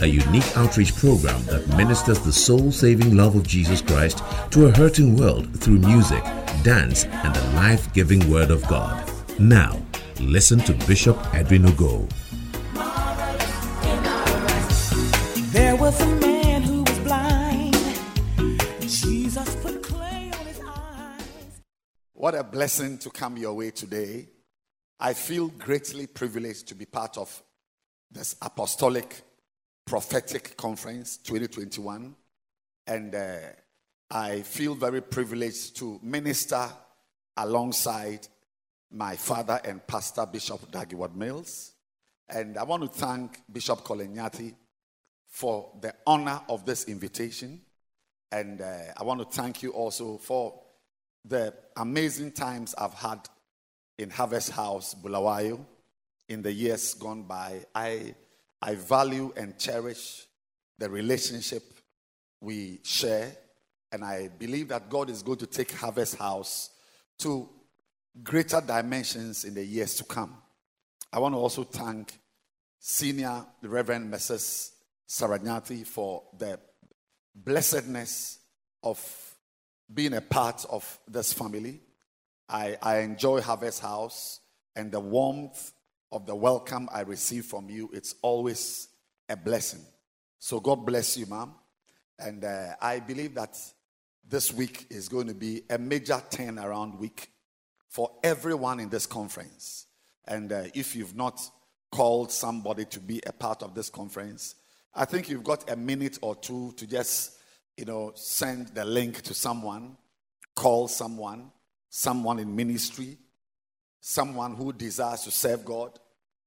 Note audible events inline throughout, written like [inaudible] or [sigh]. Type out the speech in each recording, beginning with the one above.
a unique outreach program that ministers the soul saving love of Jesus Christ to a hurting world through music, dance, and the life giving Word of God. Now, listen to Bishop Edwin Ogo. There was a man who was blind. Jesus put clay on his eyes. What a blessing to come your way today. I feel greatly privileged to be part of this apostolic prophetic conference 2021. And uh, I feel very privileged to minister alongside my father and pastor, Bishop Dag Heward-Mills. And I want to thank Bishop Kolenyati for the honor of this invitation. And uh, I want to thank you also for the amazing times I've had in Harvest House, Bulawayo, in the years gone by. I, I value and cherish the relationship we share. And I believe that God is going to take Harvest House to greater dimensions in the years to come. I want to also thank Senior Reverend Mrs. Saranyati for the blessedness of being a part of this family. I, I enjoy Harvest House and the warmth of the welcome I receive from you. It's always a blessing. So God bless you, ma'am. And uh, I believe that this week is going to be a major turnaround week for everyone in this conference. And uh, if you've not called somebody to be a part of this conference, I think you've got a minute or two to just, you know, send the link to someone, call someone, someone in ministry, someone who desires to serve God,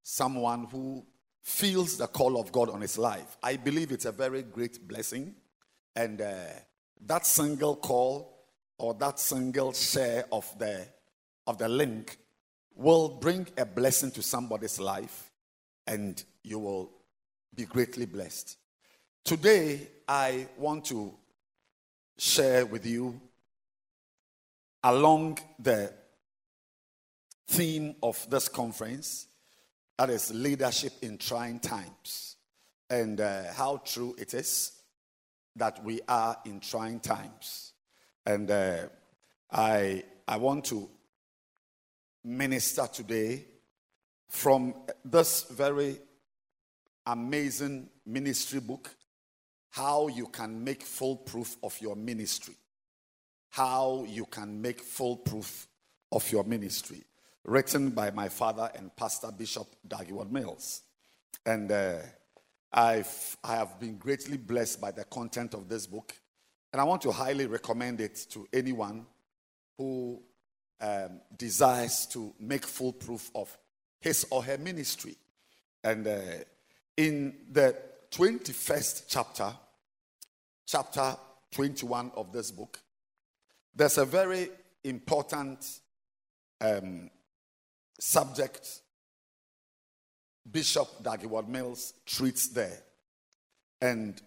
someone who feels the call of God on his life. I believe it's a very great blessing. And uh, that single call or that single share of the, of the link will bring a blessing to somebody's life and you will be greatly blessed. Today, I want to share with you along the theme of this conference that is leadership in trying times. And uh, how true it is that we are in trying times. And uh, i i want to minister today from this very amazing ministry book how you can make full proof of your ministry. How you can make full proof of your ministry, written by my father and Pastor Bishop Dag Heward-Mills. And uh, I've, I have been greatly blessed by the content of this book. And I want to highly recommend it to anyone who um, desires to make full proof of his or her ministry. And uh, in the 21st chapter, chapter 21 of this book, there's a very important um, subject Bishop Dag Heward-Mills treats there. And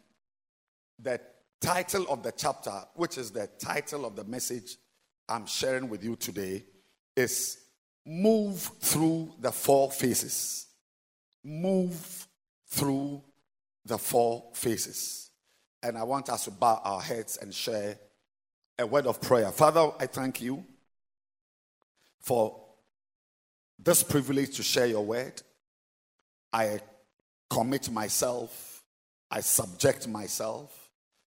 the title of the chapter, which is the title of the message I'm sharing with you today, is Move Through the Four Phases. Move through the four phases. And I want us to bow our heads and share a word of prayer. Father, I thank you for this privilege to share your word. I commit myself, I subject myself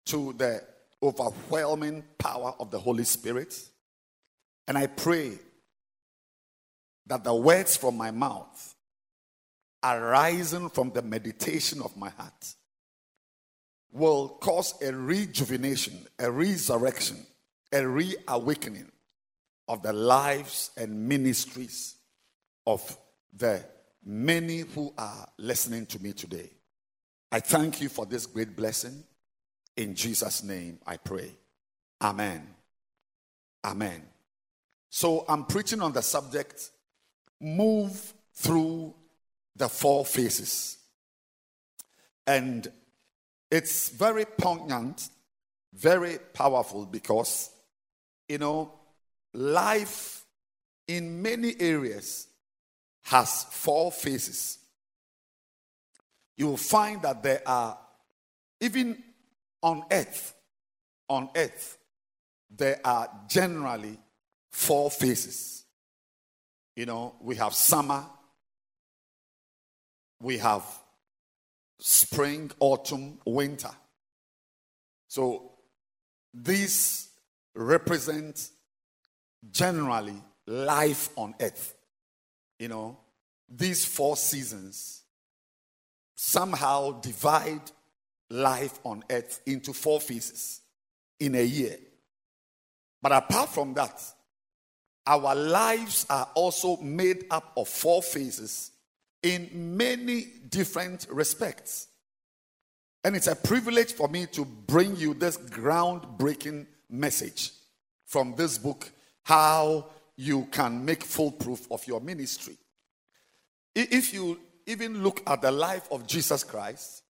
to the overwhelming power of the Holy Spirit. And I pray that the words from my mouth arising from the meditation of my heart will cause a rejuvenation, a resurrection, a reawakening of the lives and ministries of the many who are listening to me today. I thank you for this great blessing. In Jesus' name, I pray. Amen. Amen. So I'm preaching on the subject move through the four phases. And it's very poignant, very powerful because, you know, life in many areas has four phases. You will find that there are, even on earth, on earth, there are generally four phases. You know, we have summer, we have spring, autumn, winter. So these represent generally life on earth. You know, these four seasons somehow divide life on earth into four phases in a year. But apart from that, our lives are also made up of four phases in many different respects. And it's a privilege for me to bring you this groundbreaking message from this book how you can make full proof of your ministry. If you even look at the life of Jesus Christ,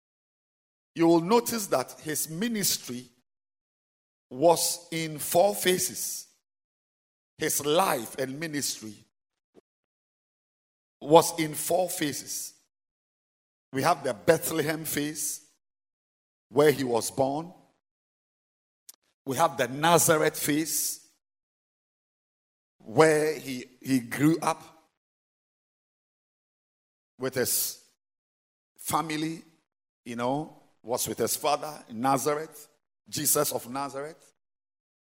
you will notice that his ministry was in four phases. His life and ministry was in four phases. We have the Bethlehem phase, where he was born. We have the Nazareth phase, where he, he grew up with his family, you know, was with his father in Nazareth, Jesus of Nazareth.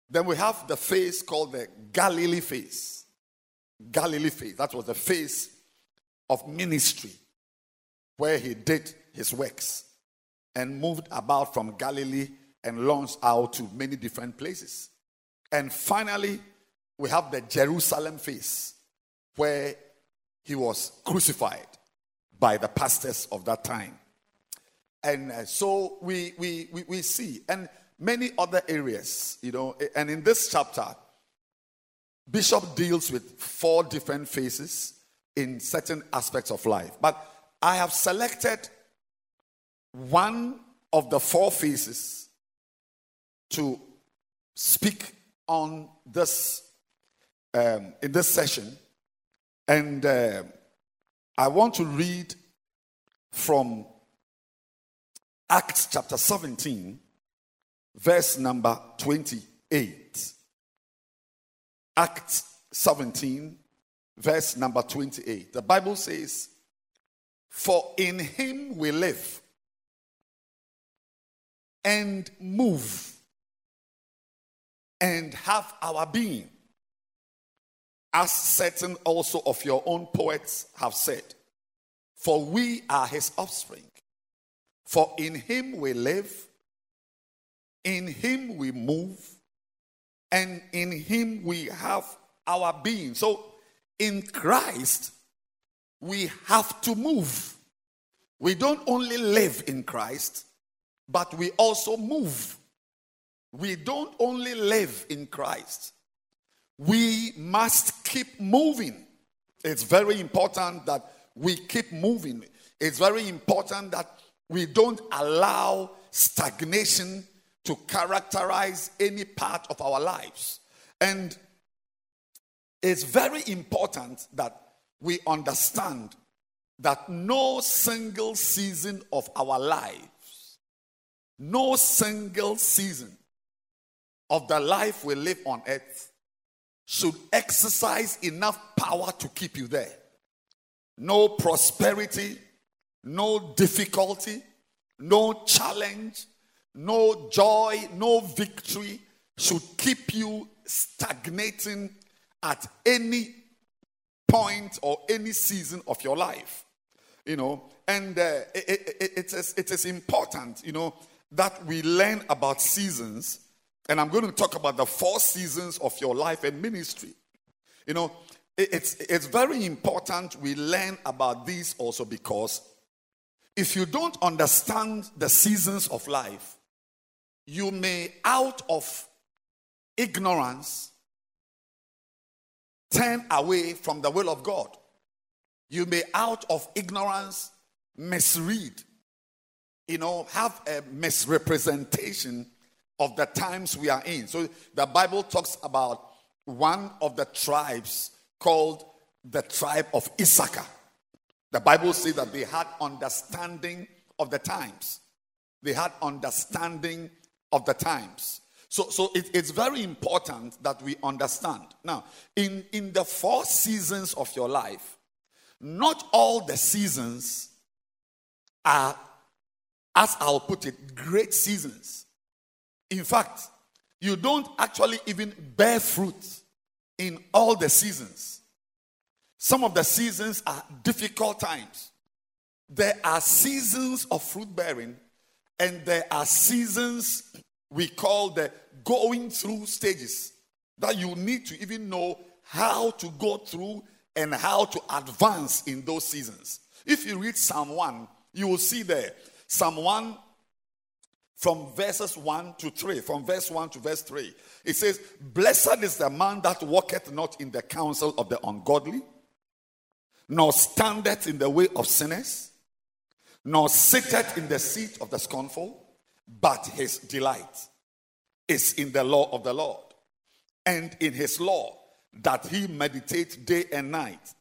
Then we have the phase called the Galilee phase. Galilee phase. That was the phase of ministry where he did his works and moved about from Galilee and launched out to many different places. And finally, we have the Jerusalem phase where he was crucified by the pastors of that time. And uh, so we, we, we, we see, and many other areas, you know, and in this chapter, Bishop deals with four different phases in certain aspects of life. But I have selected one of the four phases to speak on this um, in this session, and uh, I want to read from Acts chapter 17, verse number 28. Acts 17, verse number 28. The Bible says, For in him we live and move and have our being as certain also of your own poets have said, for we are his offspring. For in him we live, in him we move, and in him we have our being. So in Christ, we have to move. We don't only live in Christ, but we also move. We don't only live in Christ, we must keep moving. It's very important that we keep moving. It's very important that we don't allow stagnation to characterize any part of our lives. And it's very important that we understand that no single season of our lives, no single season of the life we live on earth should exercise enough power to keep you there. No prosperity, no difficulty, no challenge, no joy, no victory should keep you stagnating at any point or any season of your life. You know, and uh, it, it, it, is, it is important, you know, that we learn about seasons and I'm going to talk about the four seasons of your life and ministry. You know, it's, it's very important we learn about these also because if you don't understand the seasons of life, you may, out of ignorance turn away from the will of God. You may, out of ignorance, misread, you know, have a misrepresentation of the times we are in. So the Bible talks about one of the tribes called the tribe of Issachar. The Bible says that they had understanding of the times. They had understanding of the times. So, so it, it's very important that we understand. Now, in, in the four seasons of your life, not all the seasons are, as I'll put it, great seasons. In fact, you don't actually even bear fruit in all the seasons. Some of the seasons are difficult times. There are seasons of fruit bearing, and there are seasons we call the going through stages that you need to even know how to go through and how to advance in those seasons. If you read Psalm 1, you will see there, Psalm 1 from verses 1 to 3, from verse 1 to verse 3, it says, Blessed is the man that walketh not in the counsel of the ungodly, nor standeth in the way of sinners, nor sitteth in the seat of the scornful, but his delight is in the law of the Lord, and in his law that he meditate day and night.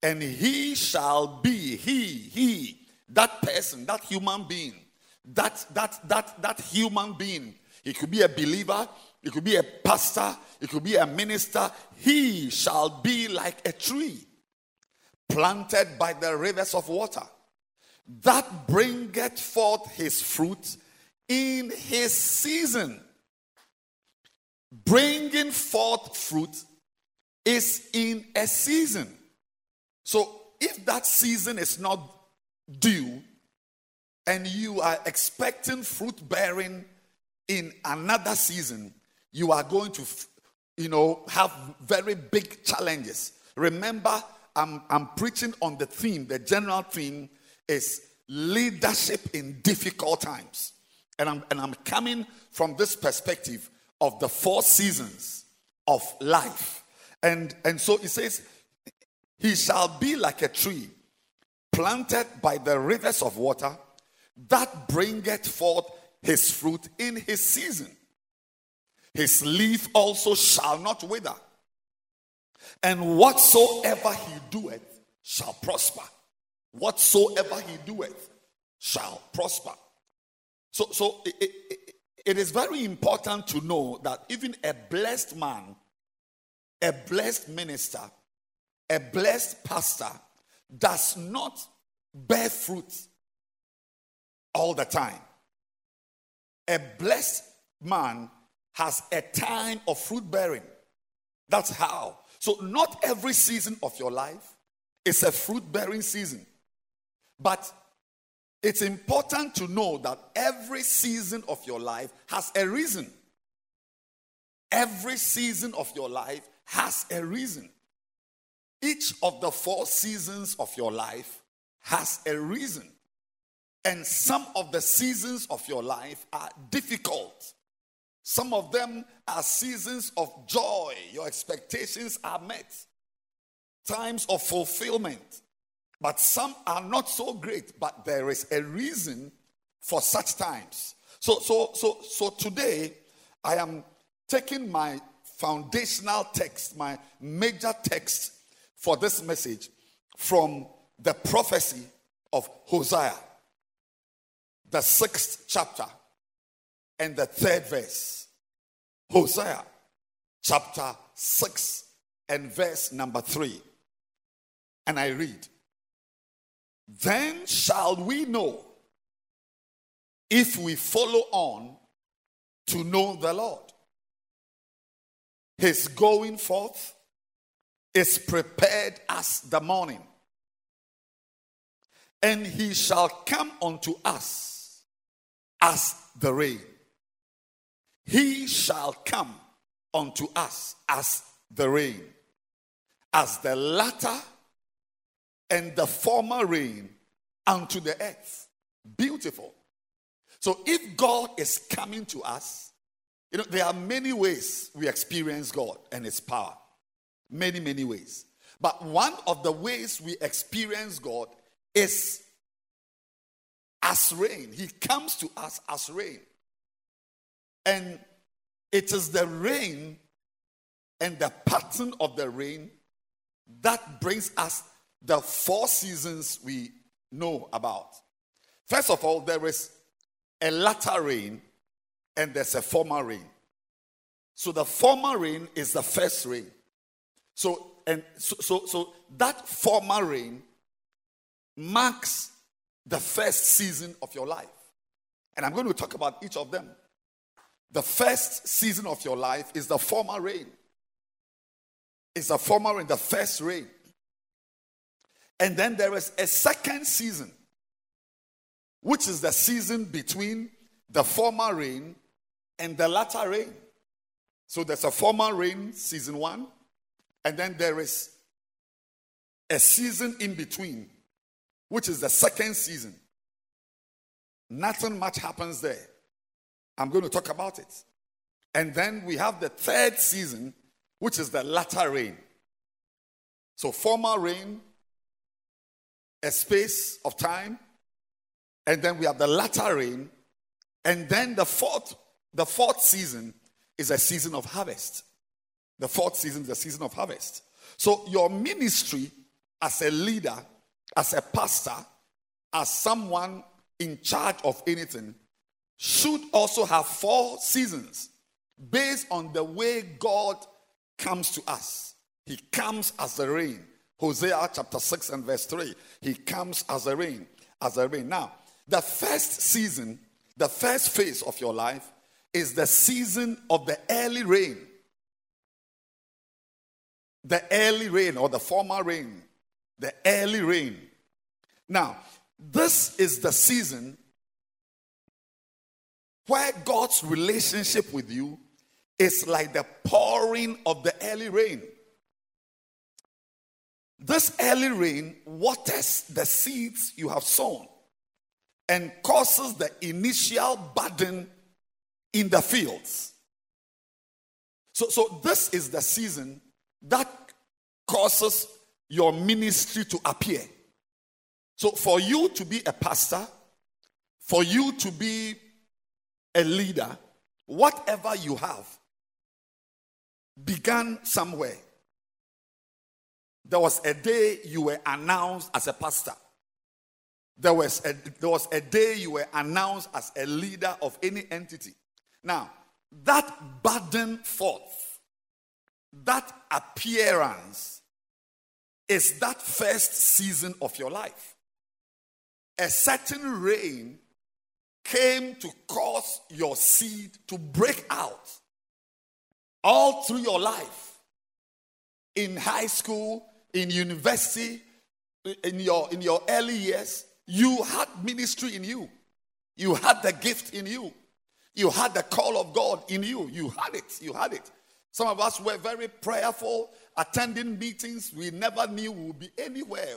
And he shall be, he, he, that person, that human being, that that that that human being. He could be a believer, he could be a pastor, he could be a minister. He shall be like a tree planted by the rivers of water that bringeth forth his fruit in his season. Bringing forth fruit is in a season. So if that season is not due and you are expecting fruit bearing in another season, you are going to, you know, have very big challenges. Remember, I'm, I'm preaching on the theme, the general theme is leadership in difficult times. And I'm, and I'm coming from this perspective of the four seasons of life. And, and so it says, He shall be like a tree planted by the rivers of water that bringeth forth his fruit in his season. His leaf also shall not wither, and whatsoever he doeth shall prosper. Whatsoever he doeth shall prosper. So, so it, it, it is very important to know that even a blessed man, a blessed minister, a blessed pastor does not bear fruit all the time. A blessed man has a time of fruit bearing. That's how. So, not every season of your life is a fruit bearing season. But it's important to know that every season of your life has a reason. Every season of your life has a reason. Each of the four seasons of your life has a reason. And some of the seasons of your life are difficult. Some of them are seasons of joy. Your expectations are met, times of fulfillment. But some are not so great, but there is a reason for such times. So, so, so, so today I am taking my foundational text, my major text for this message from the prophecy of Hosea, the sixth chapter and the third verse. Hosea chapter 6 and verse number 3. And I read, then shall we know if we follow on to know the Lord. His going forth is prepared as the morning, and he shall come unto us as the rain. He shall come unto us as the rain, as the latter and the former rain unto the earth. Beautiful. So if God is coming to us You know, there are many ways we experience God and His power. Many, many ways. But one of the ways we experience God is as rain. He comes to us as rain. And it is the rain and the pattern of the rain that brings us the four seasons we know about. First of all, there is a latter rain and there's a former rain. So the former rain is the first rain. So and so so, so that former rain marks the first season of your life. And I'm going to talk about each of them. The first season of your life is the former rain. It's the former rain, the first rain. And then there is a second season, which is the season between the former rain and the latter rain. So there's a former rain, season one, and then there is a season in between, which is the second season. Nothing much happens there. I'm going to talk about it. And then we have the third season, which is the latter rain. So, former rain, a space of time, and then we have the latter rain, and then the fourth, the fourth season is a season of harvest. The fourth season is a season of harvest. So your ministry as a leader, as a pastor, as someone in charge of anything, should also have four seasons based on the way God comes to us. He comes as a rain. Hosea chapter 6 and verse 3. He comes as a rain, as a rain. Now, the first season, the first phase of your life is the season of the early rain. The early rain or the former rain. The early rain. Now, this is the season where God's relationship with you is like the pouring of the early rain. This early rain waters the seeds you have sown and causes the initial budding in the fields. So, so this is the season that causes your ministry to appear. So, for you to be a pastor, for you to be a leader, whatever you have began somewhere. There was a day you were announced as a pastor. There was a, there was a day you were announced as a leader of any entity. Now, that burden forth, that appearance, is that first season of your life. A certain rain came to cause your seed to break out all through your life in high school, in university, in your, in your early years. You had ministry in you, you had the gift in you, you had the call of God in you. You had it, you had it. Some of us were very prayerful, attending meetings. We never knew we would be anywhere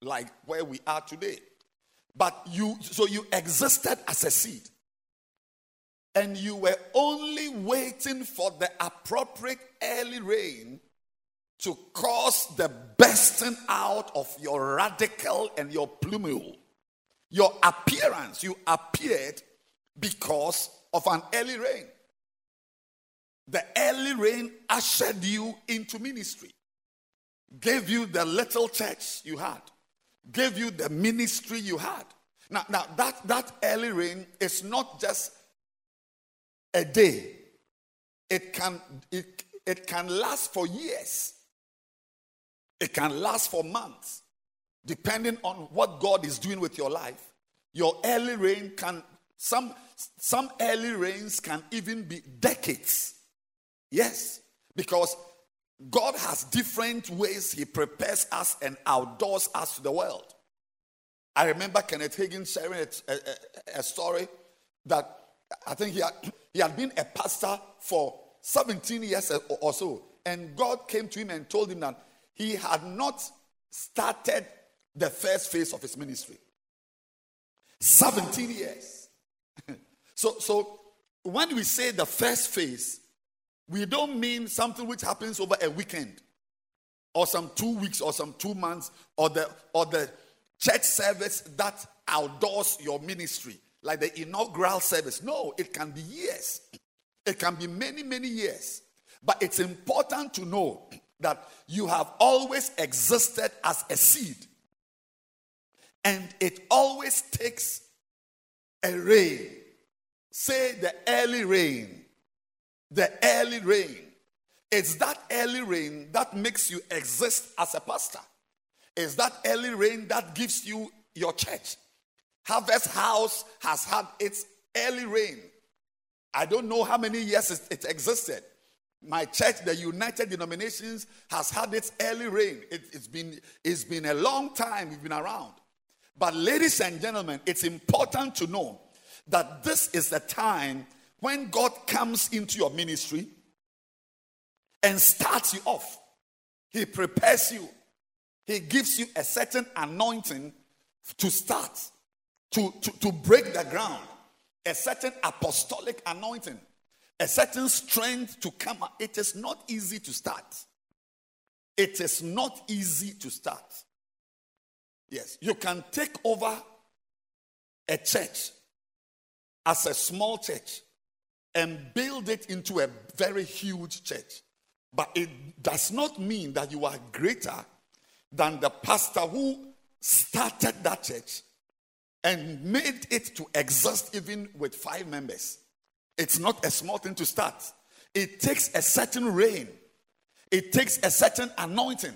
like where we are today. But you, so you existed as a seed. And you were only waiting for the appropriate early rain to cause the bursting out of your radicle and your plumule. Your appearance, you appeared because of an early rain. The early rain ushered you into ministry, gave you the little church you had, gave you the ministry you had. Now, now that, that early rain is not just a day, it can, it, it can last for years, it can last for months, depending on what God is doing with your life. Your early rain can, some, some early rains can even be decades. Yes, because God has different ways He prepares us and outdoors us to the world. I remember Kenneth Hagin sharing a, a, a, story that I think he had, he had been a pastor for 17 years or so. And God came to him and told him that he had not started the first phase of his ministry. 17 years. [laughs] so, so when we say the first phase, we don't mean something which happens over a weekend or some two weeks or some two months or the or the church service that outdoors your ministry, like the inaugural service. No, it can be years. It can be many, many years. But it's important to know that you have always existed as a seed. And it always takes a rain. Say the early rain. The early rain. It's that early rain that makes you exist as a pastor. It's that early rain that gives you your church. Harvest House has had its early rain. I don't know how many years it, existed. My church, the United Denominations, has had its early rain. It, has been, it's been a long time we've been around. But, ladies and gentlemen, it's important to know that this is the time when God comes into your ministry and starts you off. He prepares you, He gives you a certain anointing to start, to, to, to break the ground, a certain apostolic anointing a certain strength to come. It is not easy to start. It is not easy to start. Yes, you can take over a church as a small church and build it into a very huge church. But it does not mean that you are greater than the pastor who started that church and made it to exist even with five members. It's not a small thing to start. It takes a certain rain, it takes a certain anointing,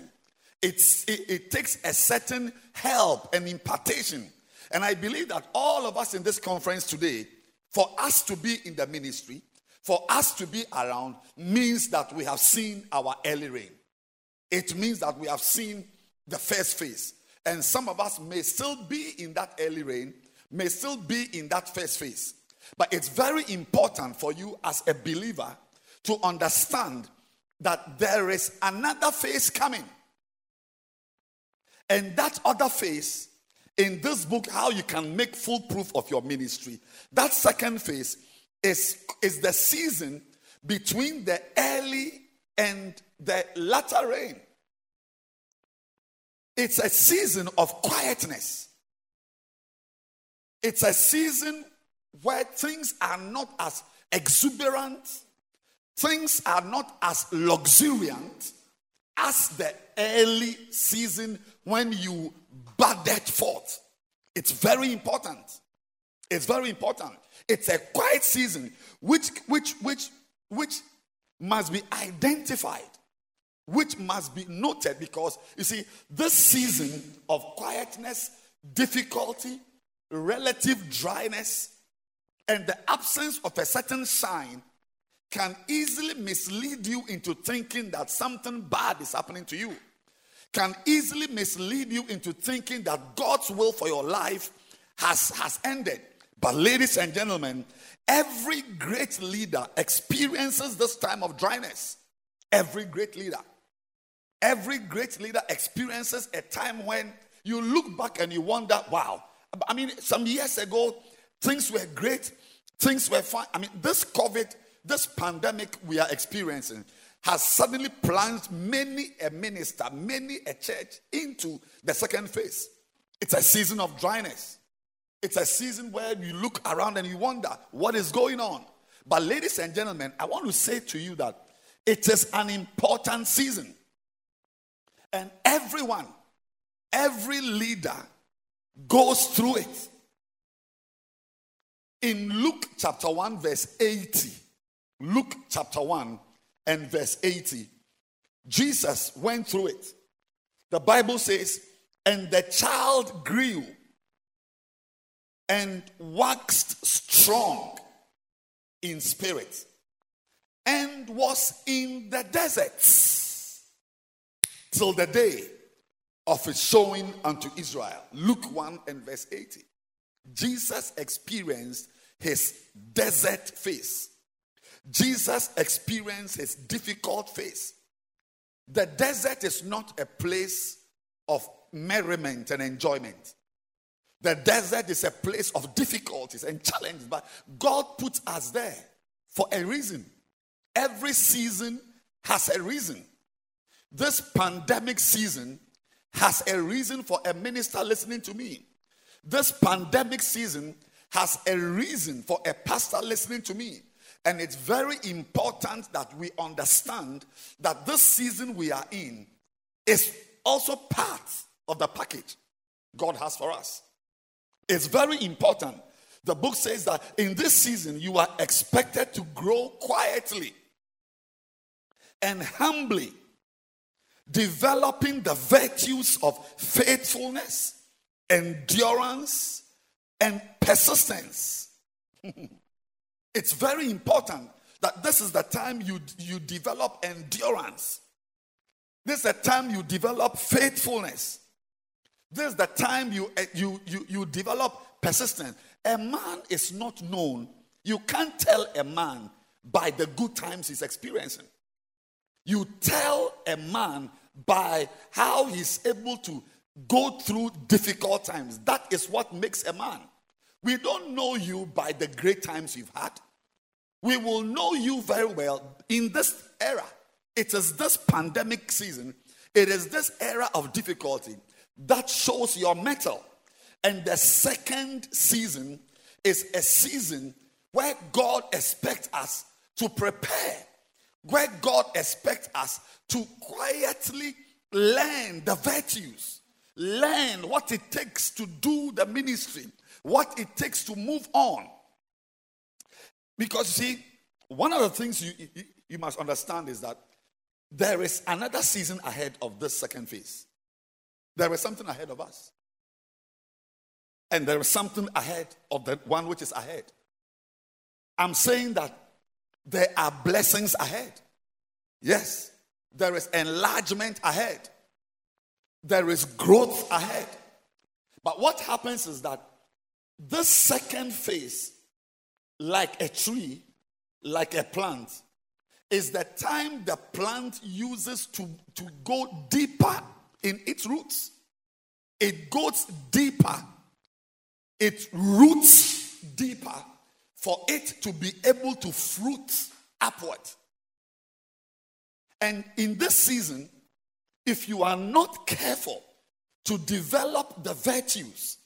it's, it, it takes a certain help and impartation. And I believe that all of us in this conference today, for us to be in the ministry, for us to be around, means that we have seen our early rain. It means that we have seen the first phase. And some of us may still be in that early rain, may still be in that first phase. But it's very important for you as a believer to understand that there is another phase coming. And that other phase in this book, How You Can Make Full Proof of Your Ministry, that second phase is, is the season between the early and the latter rain. It's a season of quietness. It's a season where things are not as exuberant, things are not as luxuriant as the early season when you budded forth. It's very important. It's very important. It's a quiet season which which which which must be identified, which must be noted because you see, this season of quietness, difficulty, relative dryness, and the absence of a certain sign can easily mislead you into thinking that something bad is happening to you. Can easily mislead you into thinking that God's will for your life has, has ended. But, ladies and gentlemen, every great leader experiences this time of dryness. Every great leader. Every great leader experiences a time when you look back and you wonder, wow. I mean, some years ago, Things were great. Things were fine. I mean, this COVID, this pandemic we are experiencing has suddenly plunged many a minister, many a church into the second phase. It's a season of dryness. It's a season where you look around and you wonder what is going on. But, ladies and gentlemen, I want to say to you that it is an important season. And everyone, every leader goes through it. In Luke chapter 1, verse 80, Luke chapter 1 and verse 80, Jesus went through it. The Bible says, and the child grew and waxed strong in spirit and was in the deserts till the day of his showing unto Israel. Luke 1 and verse 80. Jesus experienced his desert phase. Jesus experienced his difficult phase. The desert is not a place of merriment and enjoyment. The desert is a place of difficulties and challenges, but God puts us there for a reason. Every season has a reason. This pandemic season has a reason for a minister listening to me. This pandemic season has a reason for a pastor listening to me. And it's very important that we understand that this season we are in is also part of the package God has for us. It's very important. The book says that in this season you are expected to grow quietly and humbly, developing the virtues of faithfulness, endurance, and persistence. [laughs] it's very important that this is the time you, you develop endurance. This is the time you develop faithfulness. This is the time you, eh, you, you, you develop persistence. A man is not known. You can't tell a man by the good times he's experiencing. You tell a man by how he's able to go through difficult times. That is what makes a man. We don't know you by the great times you've had. We will know you very well in this era. It is this pandemic season, it is this era of difficulty that shows your mettle. And the second season is a season where God expects us to prepare, where God expects us to quietly learn the virtues, learn what it takes to do the ministry, what it takes to move on. Because you see, one of the things you, you, you must understand is that there is another season ahead of this second phase. There is something ahead of us. And there is something ahead of the one which is ahead. I'm saying that there are blessings ahead. Yes, there is enlargement ahead. There is growth ahead. But what happens is that this second phase, like a tree, like a plant, is the time the plant uses to, to go deeper in its roots. It goes deeper, it roots deeper for it to be able to fruit upward. And in this season, if you are not careful to develop the virtues,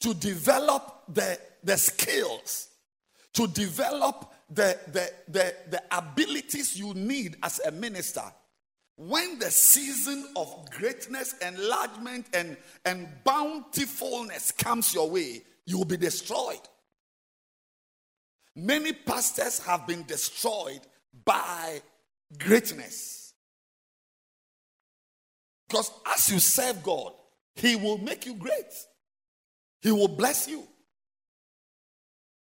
to develop the, the skills, to develop the, the, the, the abilities you need as a minister, when the season of greatness, enlargement, and, and bountifulness comes your way, you will be destroyed. Many pastors have been destroyed by greatness. Because as you serve God, He will make you great, He will bless you.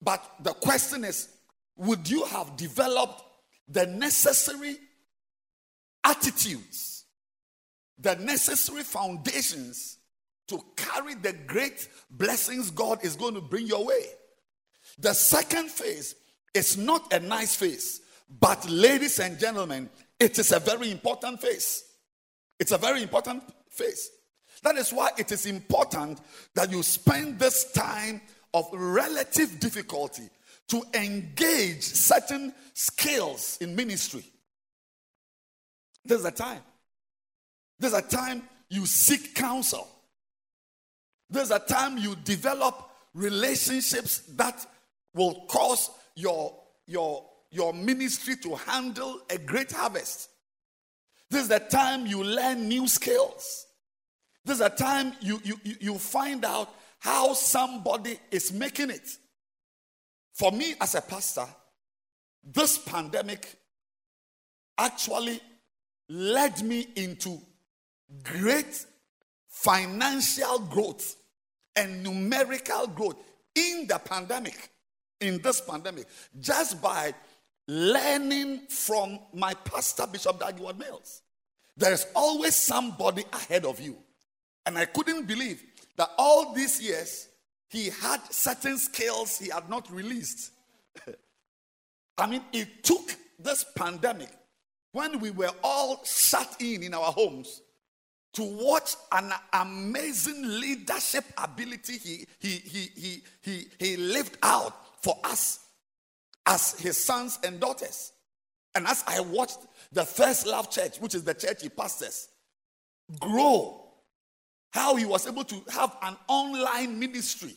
But the question is would you have developed the necessary attitudes, the necessary foundations to carry the great blessings God is going to bring your way? The second phase is not a nice phase, but ladies and gentlemen, it is a very important phase. It's a very important phase. That is why it is important that you spend this time of relative difficulty to engage certain skills in ministry. There's a time. There's a time you seek counsel. There's a time you develop relationships that will cause your, your, your ministry to handle a great harvest. This is the time you learn new skills. This is the time you, you, you find out how somebody is making it. For me as a pastor, this pandemic actually led me into great financial growth and numerical growth in the pandemic in this pandemic just by learning from my pastor, Bishop Dag Heward-Mills. There's always somebody ahead of you. And I couldn't believe that all these years he had certain skills he had not released. [laughs] I mean, it took this pandemic when we were all shut in in our homes to watch an amazing leadership ability he, he, he, he, he, he lived out for us as his sons and daughters. And as I watched the First Love Church, which is the church he pastors, grow, how he was able to have an online ministry,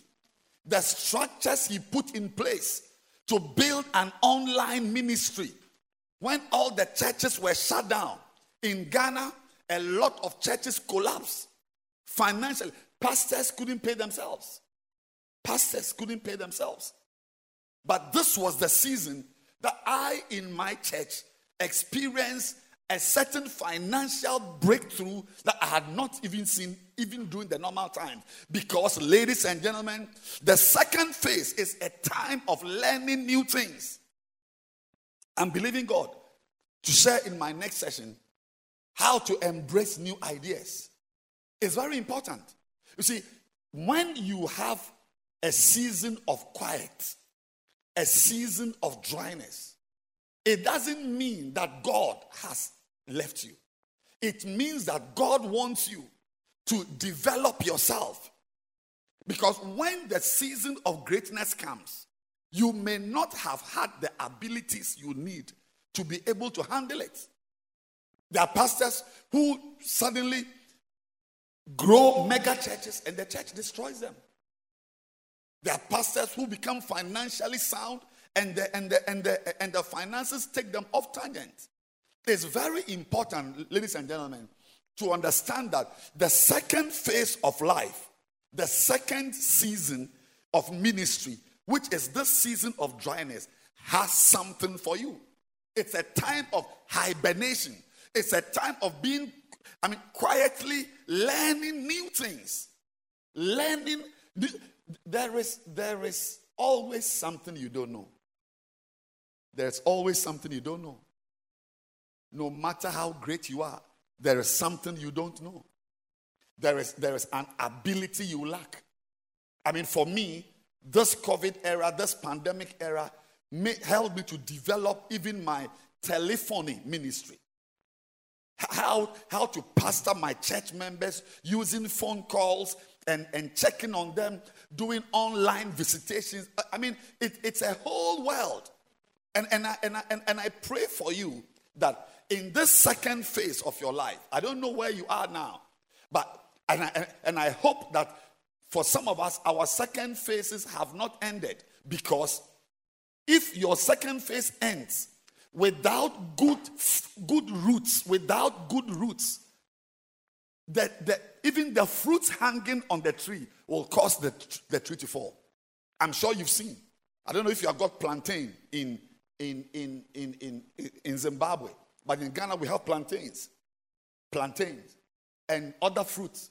the structures he put in place to build an online ministry. When all the churches were shut down in Ghana, a lot of churches collapsed financially. Pastors couldn't pay themselves. Pastors couldn't pay themselves. But this was the season that I, in my church, experienced a certain financial breakthrough that I had not even seen, even during the normal times. Because, ladies and gentlemen, the second phase is a time of learning new things. I'm believing God to share in my next session how to embrace new ideas. It's very important. You see, when you have a season of quiet, a season of dryness, it doesn't mean that God has left you. It means that God wants you to develop yourself. Because when the season of greatness comes, you may not have had the abilities you need to be able to handle it. There are pastors who suddenly grow mega churches and the church destroys them. There are pastors who become financially sound and the, and the, and the, and the finances take them off tangent. It's very important, ladies and gentlemen, to understand that the second phase of life, the second season of ministry, which is this season of dryness, has something for you. It's a time of hibernation. It's a time of being, I mean, quietly learning new things. Learning. There is, there is always something you don't know. There's always something you don't know. No matter how great you are, there is something you don't know. There is, there is an ability you lack. I mean, for me, this COVID era, this pandemic era, may, helped me to develop even my telephony ministry. How, how to pastor my church members using phone calls and, and checking on them, doing online visitations. I mean, it, it's a whole world. And, and, I, and, I, and, and I pray for you that in this second phase of your life, I don't know where you are now, but and I, and I hope that for some of us, our second phases have not ended because if your second phase ends without good, good roots, without good roots, that the, even the fruits hanging on the tree will cause the, the tree to fall. I'm sure you've seen. I don't know if you have got plantain in in, in, in, in, in Zimbabwe. But in Ghana, we have plantains, plantains, and other fruits,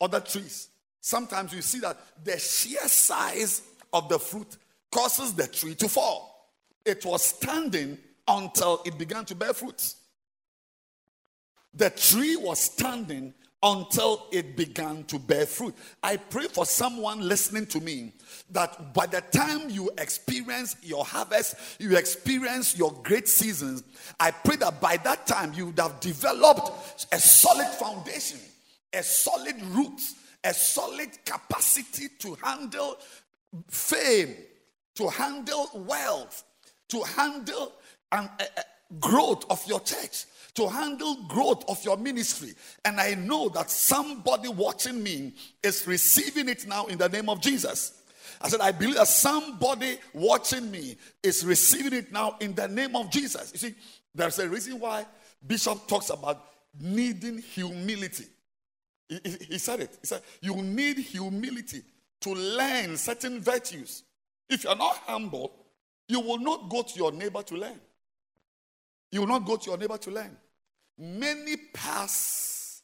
other trees. Sometimes you see that the sheer size of the fruit causes the tree to fall. It was standing until it began to bear fruit. The tree was standing until it began to bear fruit. I pray for someone listening to me that by the time you experience your harvest, you experience your great seasons, I pray that by that time you would have developed a solid foundation, a solid root, a solid capacity to handle fame, to handle wealth, to handle an, a, a growth of your church to handle growth of your ministry. And I know that somebody watching me is receiving it now in the name of Jesus. I said, I believe that somebody watching me is receiving it now in the name of Jesus. You see, there's a reason why Bishop talks about needing humility. He, he, said it. He said, You need humility to learn certain virtues. If you're not humble, you will not go to your neighbor to learn. You will not go to your neighbor to learn. Many pass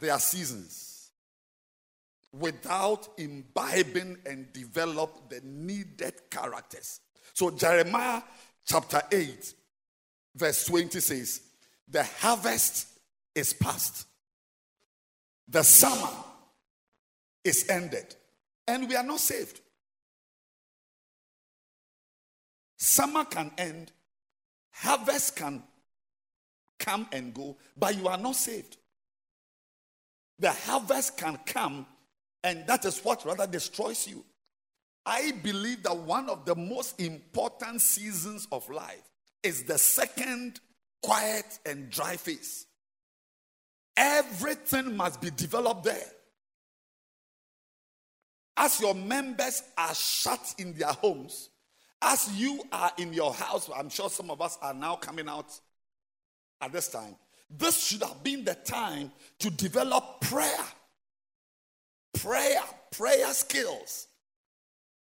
their seasons without imbibing and develop the needed characters. So Jeremiah chapter 8 verse 20 says, "The harvest is past. The summer is ended, and we are not saved." Summer can end, harvest can come and go, but you are not saved. The harvest can come, and that is what rather destroys you. I believe that one of the most important seasons of life is the second quiet and dry phase. Everything must be developed there. As your members are shut in their homes, as you are in your house, I'm sure some of us are now coming out at this time. This should have been the time to develop prayer. Prayer, prayer skills,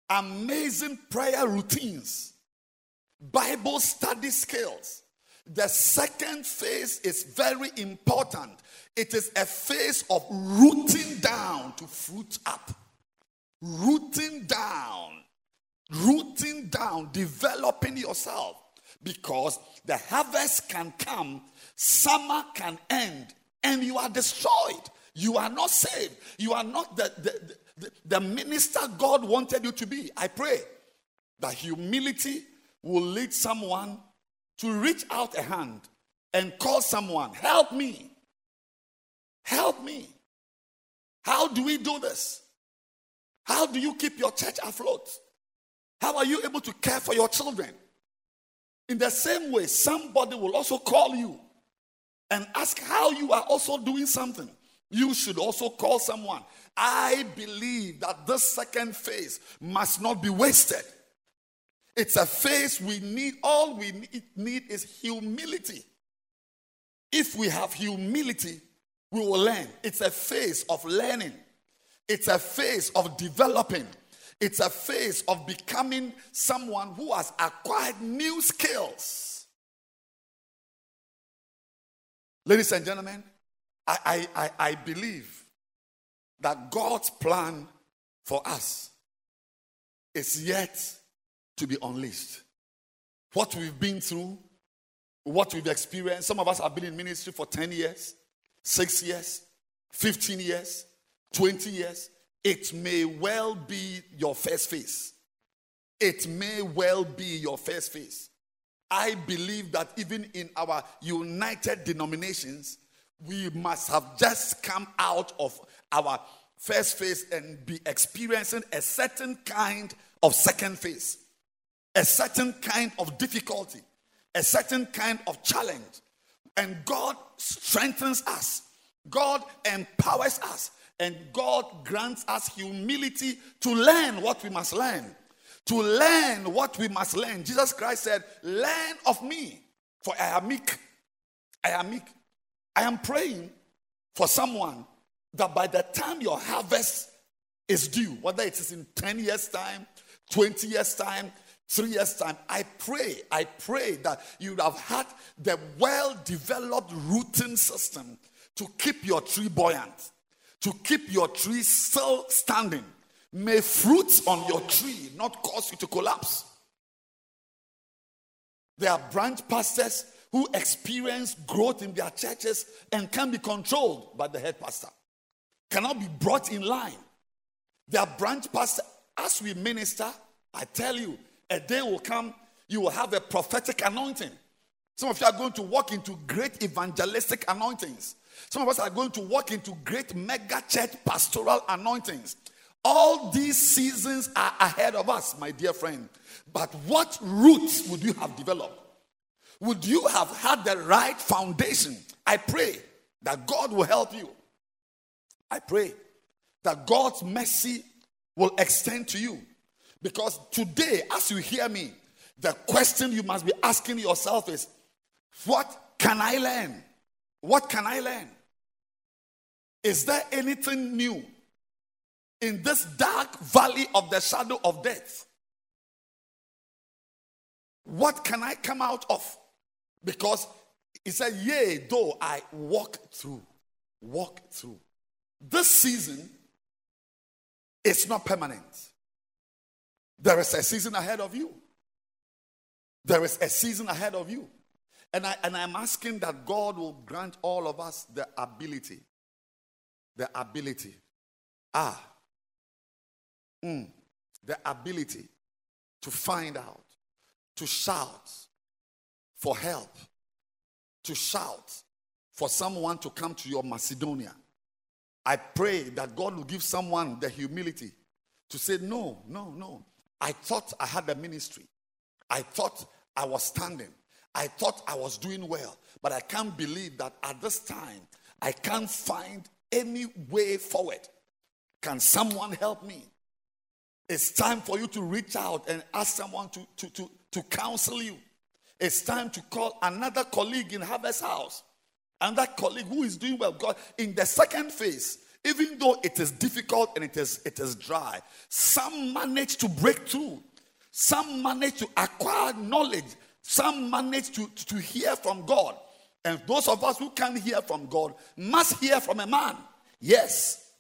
amazing prayer routines, Bible study skills. The second phase is very important. It is a phase of rooting down to fruit up. Rooting down, rooting down, developing yourself. Because the harvest can come, summer can end, and you are destroyed. You are not saved. You are not the, the, the, the minister God wanted you to be. I pray that humility will lead someone to reach out a hand and call someone, Help me. Help me. How do we do this? How do you keep your church afloat? How are you able to care for your children? In the same way, somebody will also call you and ask how you are also doing something. You should also call someone. I believe that this second phase must not be wasted. It's a phase we need, all we need is humility. If we have humility, we will learn. It's a phase of learning, it's a phase of developing, it's a phase of becoming someone who has acquired new skills. Ladies and gentlemen, I, I, I, believe that God's plan for us is yet to be unleashed. What we've been through, what we've experienced, some of us have been in ministry for 10 years, six years, 15 years, 20 years, it may well be your first phase. It may well be your first phase. I believe that even in our united denominations, we must have just come out of our first phase and be experiencing a certain kind of second phase, a certain kind of difficulty, a certain kind of challenge. And God strengthens us, God empowers us, and God grants us humility to learn what we must learn. To learn what we must learn. Jesus Christ said, Learn of me, for I am meek. I am meek. I am praying for someone that by the time your harvest is due, whether it is in 10 years' time, 20 years' time, three years' time, I pray, I pray that you have had the well developed rooting system to keep your tree buoyant, to keep your tree still standing. May fruits on your tree not cause you to collapse. There are branch pastors who experience growth in their churches and can be controlled by the head pastor, cannot be brought in line. Their branch pastor, as we minister, I tell you, a day will come, you will have a prophetic anointing. Some of you are going to walk into great evangelistic anointings. Some of us are going to walk into great mega church pastoral anointings. All these seasons are ahead of us, my dear friend. But what roots would you have developed? Would you have had the right foundation? I pray that God will help you. I pray that God's mercy will extend to you. Because today, as you hear me, the question you must be asking yourself is what can I learn? What can I learn? Is there anything new in this dark valley of the shadow of death? What can I come out of? Because he said, Yea, though I walk through, walk through. This season is not permanent. There is a season ahead of you. There is a season ahead of you. And, I, and I'm asking that God will grant all of us the ability. The ability. Ah. Mm, the ability to find out, to shout for help, to shout for someone to come to your Macedonia. I pray that God will give someone the humility to say, No, no, no. I thought I had a ministry. I thought I was standing. I thought I was doing well. But I can't believe that at this time, I can't find any way forward. Can someone help me? It's time for you to reach out and ask someone to, to, to, to counsel you. It's time to call another colleague in Harvest House. And that colleague who is doing well. God, in the second phase, even though it is difficult and it is, it is dry, some manage to break through. Some manage to acquire knowledge. Some manage to, to hear from God. And those of us who can't hear from God must hear from a man. Yes.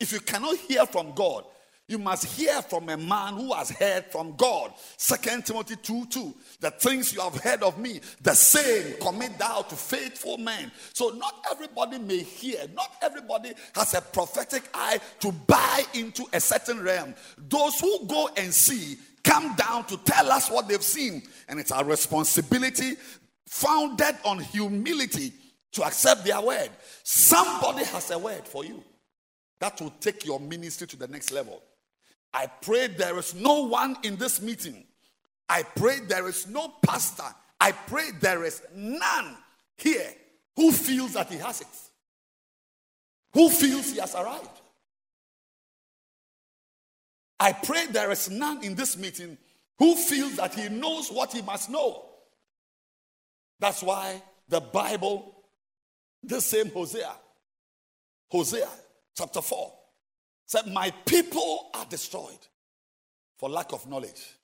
If you cannot hear from God, you must hear from a man who has heard from God. Second Timothy 2 2. The things you have heard of me, the same commit thou to faithful men. So, not everybody may hear, not everybody has a prophetic eye to buy into a certain realm. Those who go and see come down to tell us what they've seen. And it's our responsibility, founded on humility, to accept their word. Somebody has a word for you that will take your ministry to the next level. I pray there is no one in this meeting. I pray there is no pastor. I pray there is none here who feels that he has it. Who feels he has arrived. I pray there is none in this meeting who feels that he knows what he must know. That's why the Bible, the same Hosea, Hosea chapter 4, said, My people are destroyed for lack of knowledge.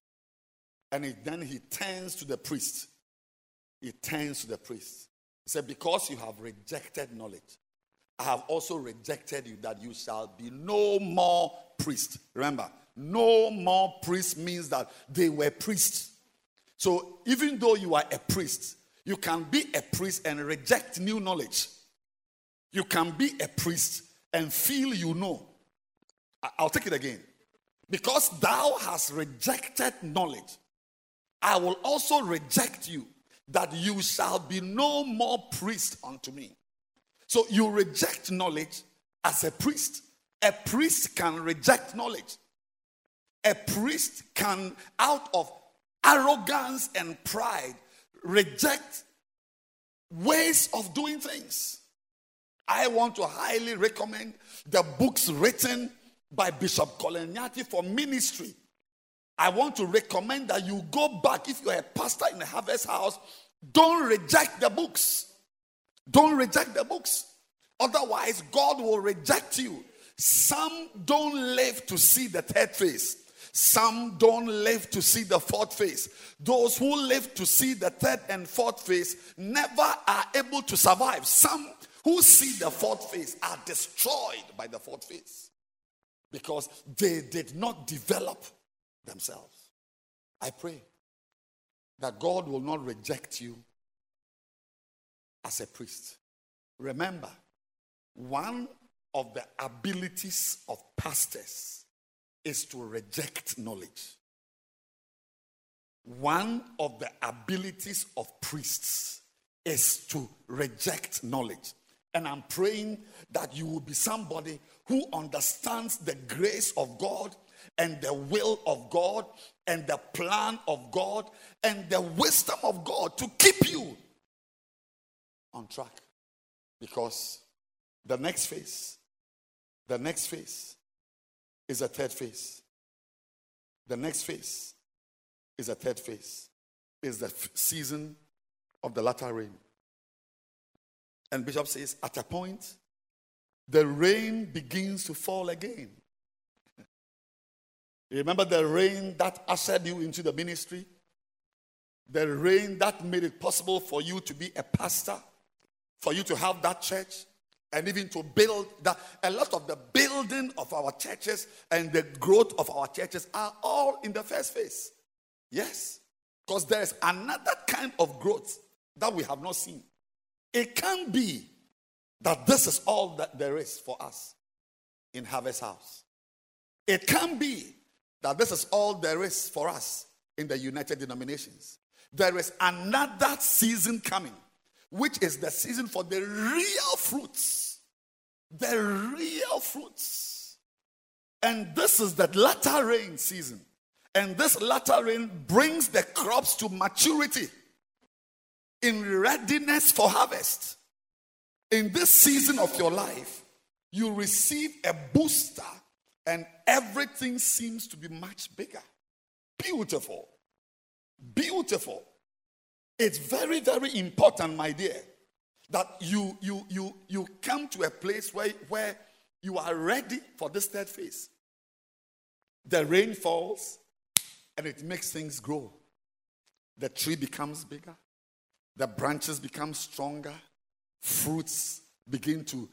And he, then he turns to the priest. He turns to the priest. He said, Because you have rejected knowledge, I have also rejected you that you shall be no more priest. Remember, no more priest means that they were priests. So even though you are a priest, you can be a priest and reject new knowledge. You can be a priest and feel you know. I'll take it again. Because thou hast rejected knowledge, I will also reject you, that you shall be no more priest unto me. So you reject knowledge as a priest. A priest can reject knowledge. A priest can, out of arrogance and pride, reject ways of doing things. I want to highly recommend the books written by Bishop Colignyati for ministry. I want to recommend that you go back if you're a pastor in a harvest house, don't reject the books. Don't reject the books. Otherwise, God will reject you. Some don't live to see the third phase. Some don't live to see the fourth phase. Those who live to see the third and fourth phase never are able to survive. Some who see the fourth phase are destroyed by the fourth phase because they did not develop themselves. I pray that God will not reject you as a priest. Remember, one of the abilities of pastors is to reject knowledge. One of the abilities of priests is to reject knowledge. And I'm praying that you will be somebody who understands the grace of God and the will of God and the plan of God and the wisdom of God to keep you on track. Because the next phase, the next phase is a third phase. The next phase is a third phase, is the f- season of the latter rain. And Bishop says, at a point, the rain begins to fall again. [laughs] Remember the rain that ushered you into the ministry? The rain that made it possible for you to be a pastor, for you to have that church, and even to build that. A lot of the building of our churches and the growth of our churches are all in the first phase. Yes, because there is another kind of growth that we have not seen. It can be that this is all that there is for us in Harvest House. It can be that this is all there is for us in the United Denominations. There is another season coming, which is the season for the real fruits. The real fruits. And this is the latter rain season. And this latter rain brings the crops to maturity in readiness for harvest. In this season of your life, you receive a booster and everything seems to be much bigger. Beautiful. Beautiful. It's very, very important, my dear, that you you you you come to a place where, where you are ready for this third phase. The rain falls and it makes things grow. The tree becomes bigger, the branches become stronger, fruits begin to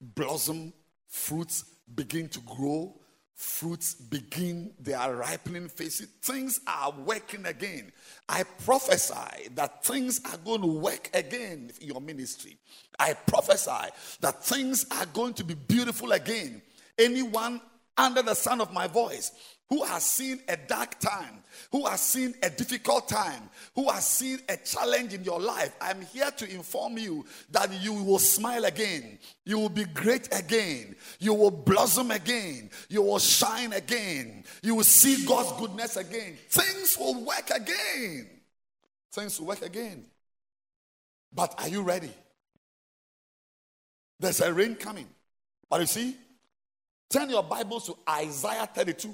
blossom, fruits begin to grow, fruits begin their ripening phase. Things are working again. I prophesy that things are going to work again in your ministry. I prophesy that things are going to be beautiful again. Anyone under the sound of my voice who has seen a dark time, who has seen a difficult time, who has seen a challenge in your life, I'm here to inform you that you will smile again. You will be great again. You will blossom again. You will shine again. You will see God's goodness again. Things will work again. Things will work again. But are you ready? There's a rain coming. But you see, turn your Bibles to Isaiah 32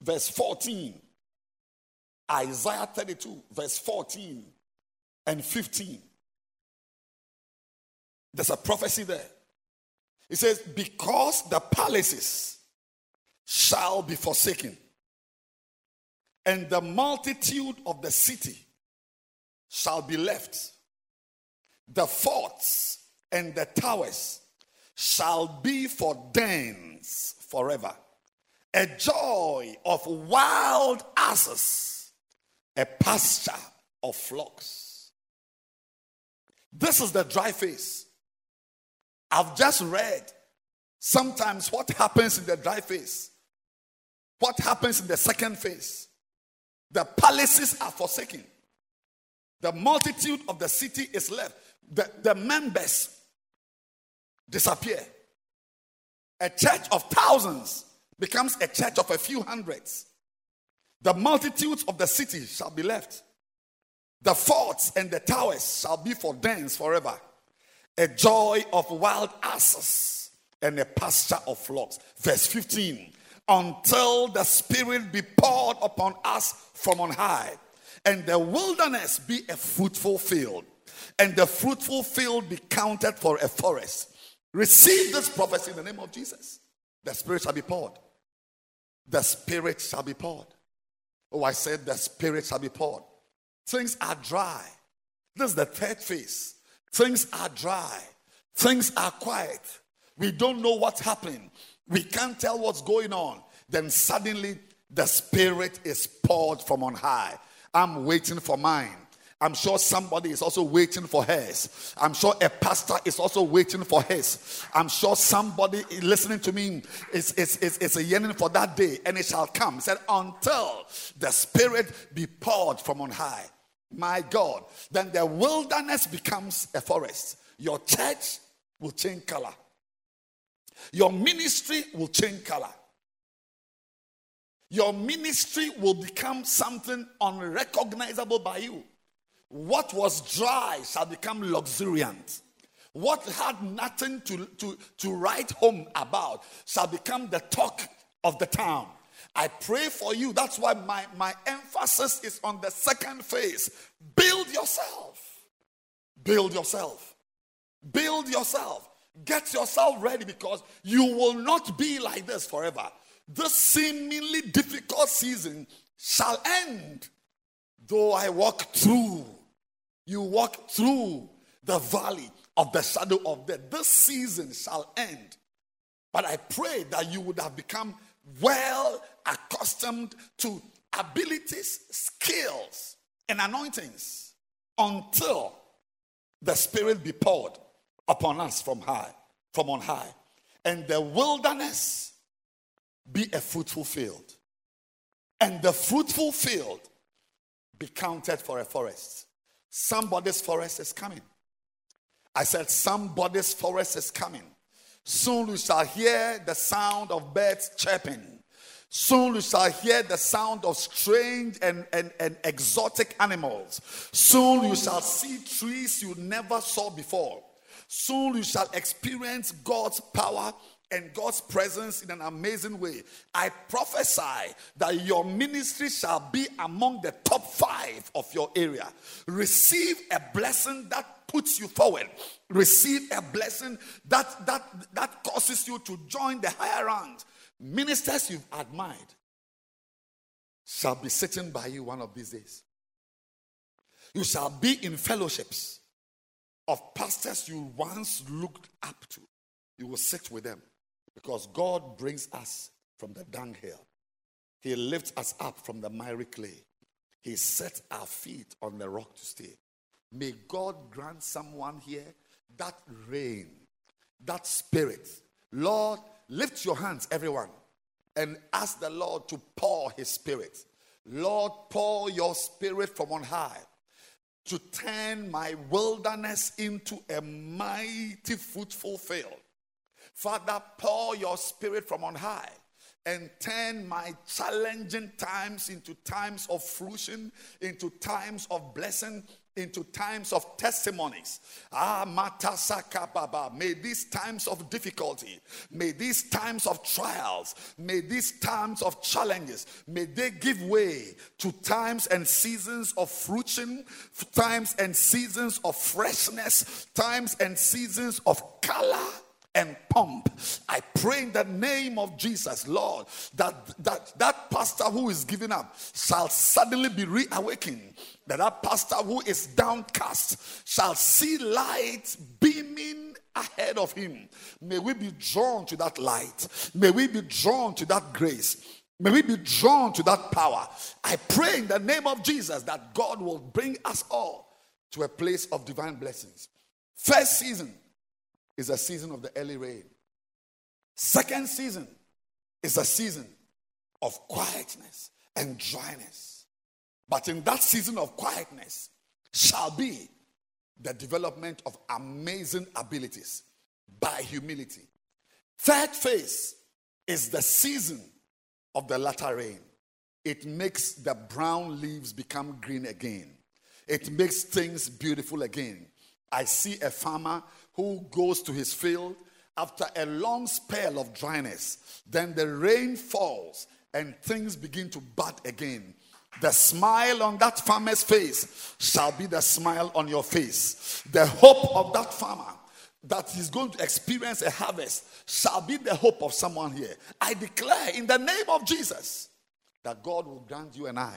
verse 14. Isaiah 32, verse 14 and 15. There's a prophecy there. It says, Because the palaces shall be forsaken, and the multitude of the city shall be left, the forts and the towers shall be for dens forever a joy of wild asses, a pasture of flocks. This is the dry phase. I've just read sometimes what happens in the dry phase, what happens in the second phase. The palaces are forsaken, the multitude of the city is left, the, the members disappear. A church of thousands becomes a church of a few hundreds. The multitudes of the city shall be left. The forts and the towers shall be for dens forever. A joy of wild asses and a pasture of flocks. Verse 15 Until the Spirit be poured upon us from on high, and the wilderness be a fruitful field, and the fruitful field be counted for a forest. Receive this prophecy in the name of Jesus. The Spirit shall be poured the Spirit shall be poured. Oh, I said the Spirit shall be poured. Things are dry. This is the third phase. Things are dry. Things are quiet. We don't know what's happening. We can't tell what's going on. Then suddenly the Spirit is poured from on high. I'm waiting for mine. I'm sure somebody is also waiting for hers. I'm sure a pastor is also waiting for his. I'm sure somebody listening to me is, is, is, is a yearning for that day, and it shall come. He said, Until the Spirit be poured from on high. My God, then the wilderness becomes a forest. Your church will change color. Your ministry will change color. Your ministry will become something unrecognizable by you. What was dry shall become luxuriant. What had nothing to, to, to write home about shall become the talk of the town. I pray for you. That's why my, my emphasis is on the second phase. Build yourself. Build yourself. Build yourself. Get yourself ready because you will not be like this forever. This seemingly difficult season shall end. Though I walk through you walk through the valley of the shadow of death. This season shall end. But I pray that you would have become well accustomed to abilities, skills, and anointings until the Spirit be poured upon us from high, from on high, and the wilderness be a fruitful field, and the fruitful field be counted for a forest. Somebody's forest is coming. I said, Somebody's forest is coming. Soon you shall hear the sound of birds chirping. Soon you shall hear the sound of strange and, and, and exotic animals. Soon you shall see trees you never saw before. Soon you shall experience God's power and God's presence in an amazing way. I prophesy that your ministry shall be among the top five of your area. Receive a blessing that puts you forward. Receive a blessing that that that causes you to join the higher ranks. Ministers you've admired shall be sitting by you one of these days. You shall be in fellowships of pastors you once looked up to. You will sit with them because God brings us from the dunghill. He lifts us up from the miry clay. He sets our feet on the rock to stay. May God grant someone here that rain, that spirit. Lord, lift your hands, everyone, and ask the Lord to pour his spirit. Lord, pour your spirit from on high to turn my wilderness into a mighty fruitful field. Father, pour your spirit from on high and turn my challenging times into times of fruition, into times of blessing, into times of testimonies. Ah, Matasaka Baba. May these times of difficulty, may these times of trials, may these times of challenges, may they give way to times and seasons of fruition, times and seasons of freshness, times and seasons of color and pump. I pray in the name of Jesus, Lord, that that, that pastor who is giving up shall suddenly be reawakened. That that pastor who is downcast shall see light beaming ahead of him. May we be drawn to that light. May we be drawn to that grace. May we be drawn to that power. I pray in the name of Jesus that God will bring us all to a place of divine blessings. First season, is a season of the early rain. Second season is a season of quietness and dryness. But in that season of quietness shall be the development of amazing abilities by humility. Third phase is the season of the latter rain. It makes the brown leaves become green again. It makes things beautiful again. I see a farmer who goes to his field after a long spell of dryness. Then the rain falls and things begin to bud again. The smile on that farmer's face shall be the smile on your face. The hope of that farmer that he's going to experience a harvest shall be the hope of someone here. I declare in the name of Jesus that God will grant you and I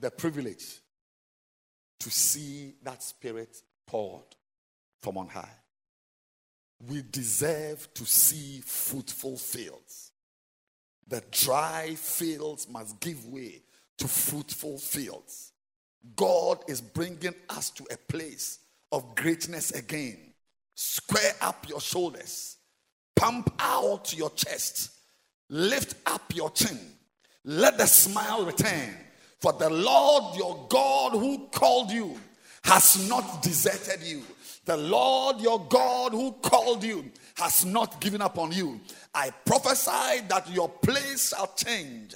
the privilege to see that spirit poured from on high. We deserve to see fruitful fields. The dry fields must give way to fruitful fields. God is bringing us to a place of greatness again. Square up your shoulders, pump out your chest, lift up your chin, let the smile return. For the Lord your God who called you has not deserted you. The Lord your God who called you has not given up on you. I prophesy that your place shall change.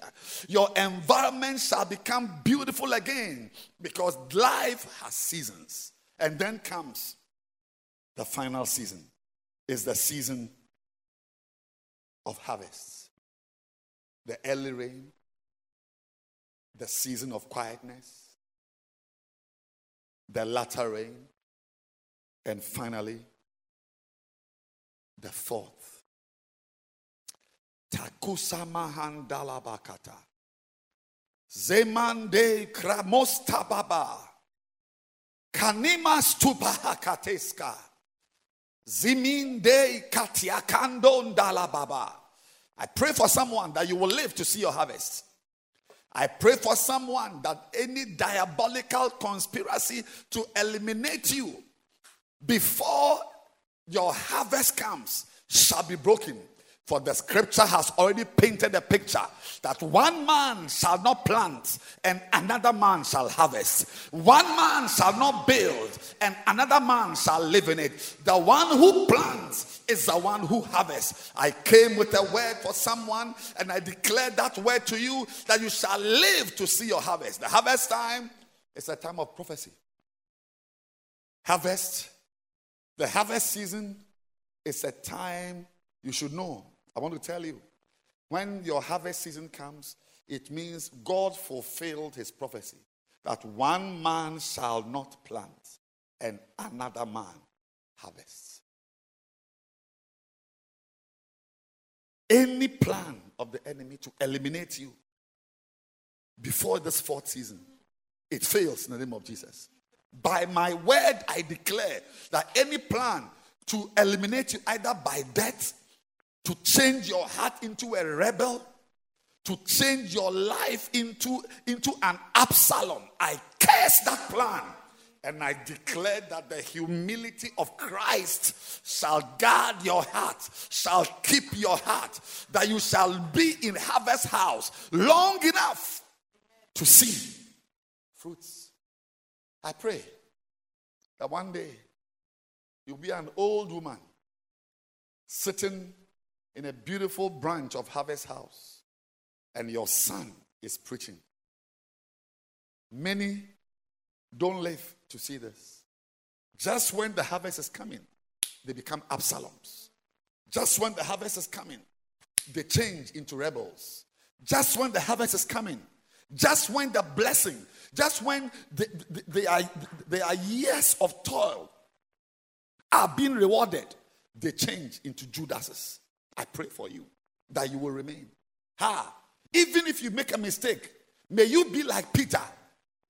Your environment shall become beautiful again because life has seasons. And then comes the final season is the season of harvest. The early rain, the season of quietness, the latter rain, and finally, the fourth. Takusa mahandalabakata. Zemande kramostababa. Kanima stupahakateska. Ziminde katiakando ndalababa. I pray for someone that you will live to see your harvest. I pray for someone that any diabolical conspiracy to eliminate you before your harvest comes shall be broken. For the scripture has already painted a picture that one man shall not plant and another man shall harvest. One man shall not build and another man shall live in it. The one who plants is the one who harvests. I came with a word for someone and I declare that word to you that you shall live to see your harvest. The harvest time is a time of prophecy. Harvest, the harvest season is a time you should know I want to tell you when your harvest season comes, it means God fulfilled his prophecy that one man shall not plant and another man harvest. Any plan of the enemy to eliminate you before this fourth season, it fails in the name of Jesus. By my word, I declare that any plan to eliminate you either by death to change your heart into a rebel, to change your life into, into an Absalom. I curse that plan. And I declare that the humility of Christ shall guard your heart, shall keep your heart, that you shall be in harvest house long enough to see fruits. I pray that one day you'll be an old woman sitting in a beautiful branch of Harvest House, and your son is preaching. Many don't live to see this. Just when the harvest is coming, they become Absaloms. Just when the harvest is coming, they change into rebels. Just when the harvest is coming, just when the blessing, just when they, are, years of toil are being rewarded, they change into Judases. I pray for you that you will remain. Ha! Even if you make a mistake, may you be like Peter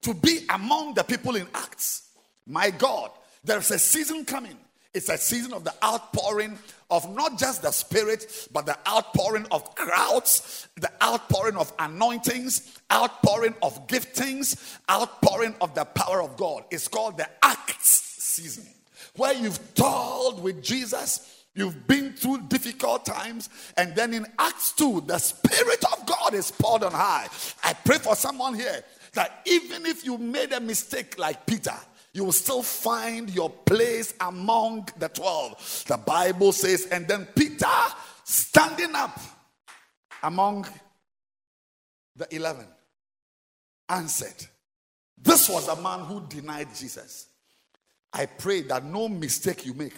to be among the people in Acts. My God, there's a season coming. It's a season of the outpouring of not just the Spirit, but the outpouring of crowds, the outpouring of anointings, outpouring of giftings, outpouring of the power of God. It's called the Acts season, where you've toiled with Jesus You've been through difficult times, and then in Acts 2, the Spirit of God is poured on high. I pray for someone here that even if you made a mistake like Peter, you will still find your place among the 12. The Bible says, and then Peter standing up among the 11 answered, This was a man who denied Jesus. I pray that no mistake you make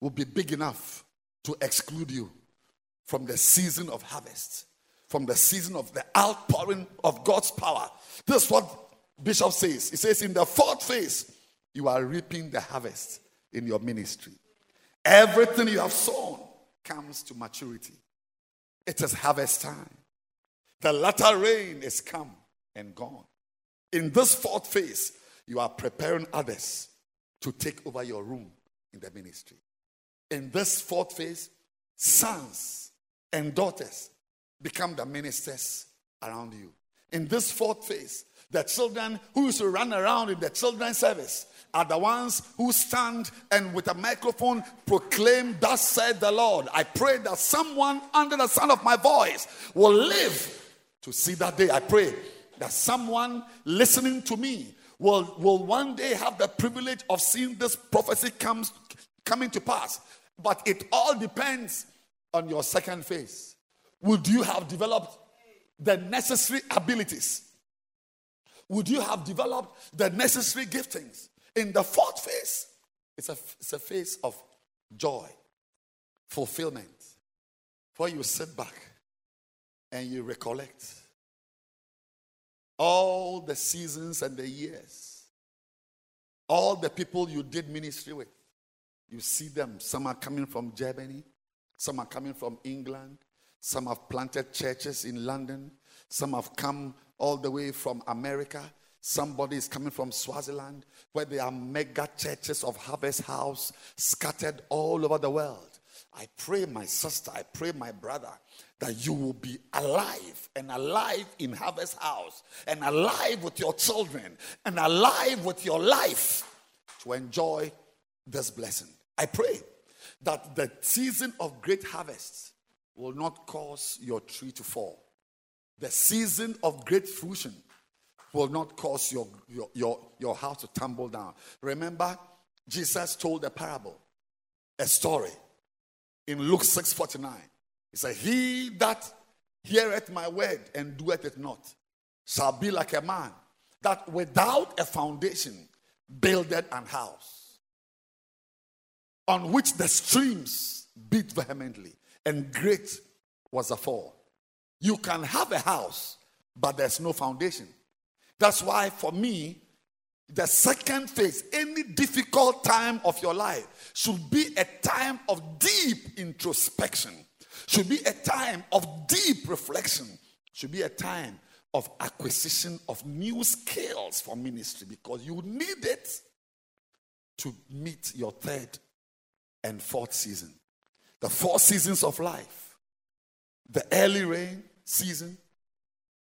will be big enough to exclude you from the season of harvest, from the season of the outpouring of God's power. This is what Bishop says. He says, In the fourth phase, you are reaping the harvest in your ministry. Everything you have sown comes to maturity. It is harvest time. The latter rain is come and gone. In this fourth phase, you are preparing others to take over your room in the ministry in this fourth phase, sons and daughters become the ministers around you. In this fourth phase, the children who used to run around in the children's service are the ones who stand and with a microphone proclaim, Thus said the Lord. I pray that someone under the sound of my voice will live to see that day. I pray that someone listening to me will, will one day have the privilege of seeing this prophecy comes coming to pass. But it all depends on your second phase. Would you have developed the necessary abilities? Would you have developed the necessary giftings? In the fourth phase, it's a, it's a phase of joy, fulfillment, where you sit back and you recollect all the seasons and the years, all the people you did ministry with. You see them. Some are coming from Germany, some are coming from England, some have planted churches in London, some have come all the way from America. Somebody is coming from Swaziland, where there are mega churches of Harvest House scattered all over the world. I pray, my sister, I pray, my brother, that you will be alive and alive in Harvest House and alive with your children and alive with your life to enjoy this blessing. I pray that the season of great harvests will not cause your tree to fall. The season of great fruition will not cause your, your, your, your house to tumble down. Remember, Jesus told a parable, a story in Luke 6 49. He said, He that heareth my word and doeth it not shall be like a man that without a foundation builded an house on which the streams beat vehemently and great was the fall. You can have a house, but there's no foundation. That's why, for me, the second phase, any difficult time of your life, should be a time of deep introspection, should be a time of deep reflection, should be a time of acquisition of new skills for ministry because you need it to meet your third and fourth season. The four seasons of life the early rain season,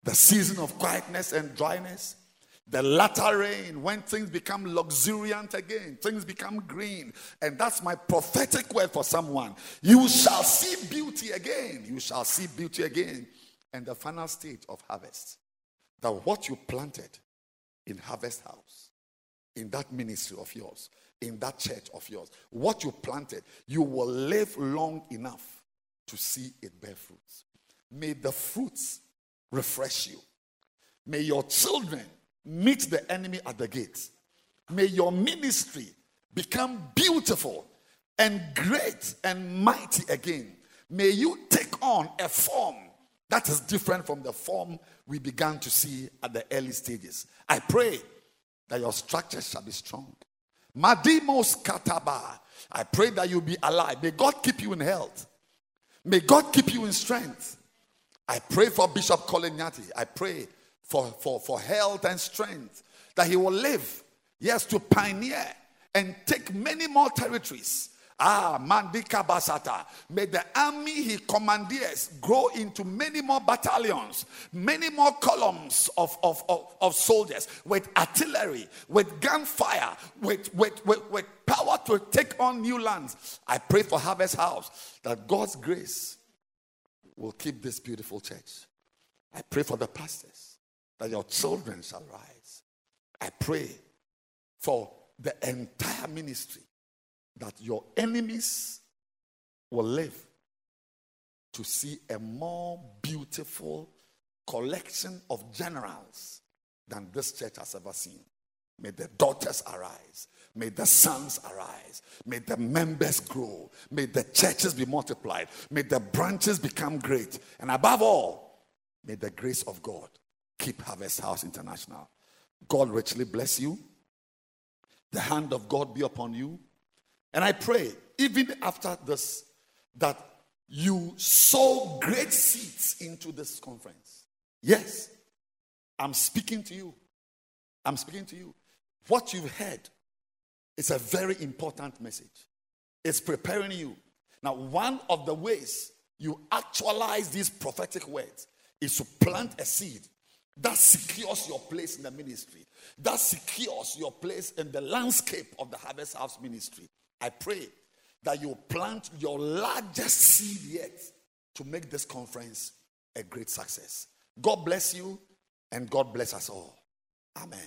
the season of quietness and dryness, the latter rain when things become luxuriant again, things become green. And that's my prophetic word for someone. You shall see beauty again. You shall see beauty again. And the final stage of harvest that what you planted in Harvest House, in that ministry of yours, in that church of yours, what you planted, you will live long enough to see it bear fruits. May the fruits refresh you. May your children meet the enemy at the gates. May your ministry become beautiful and great and mighty again. May you take on a form that is different from the form we began to see at the early stages. I pray that your structure shall be strong. Madimos kataba. I pray that you be alive. May God keep you in health. May God keep you in strength. I pray for Bishop Colin Nyathi. I pray for, for, for health and strength that he will live, yes, to pioneer and take many more territories Ah, Mandika Basata. May the army he commandeers grow into many more battalions, many more columns of, of, of, of soldiers with artillery, with gunfire, with, with, with, with power to take on new lands. I pray for Harvest House that God's grace will keep this beautiful church. I pray for the pastors that your children shall rise. I pray for the entire ministry that your enemies will live to see a more beautiful collection of generals than this church has ever seen. May the daughters arise. May the sons arise. May the members grow. May the churches be multiplied. May the branches become great. And above all, may the grace of God keep Harvest House International. God richly bless you. The hand of God be upon you. And I pray, even after this, that you sow great seeds into this conference. Yes, I'm speaking to you. I'm speaking to you. What you've heard is a very important message. It's preparing you. Now, one of the ways you actualize these prophetic words is to plant a seed that secures your place in the ministry, that secures your place in the landscape of the Harvest House ministry. I pray that you plant your largest seed yet to make this conference a great success. God bless you and God bless us all. Amen.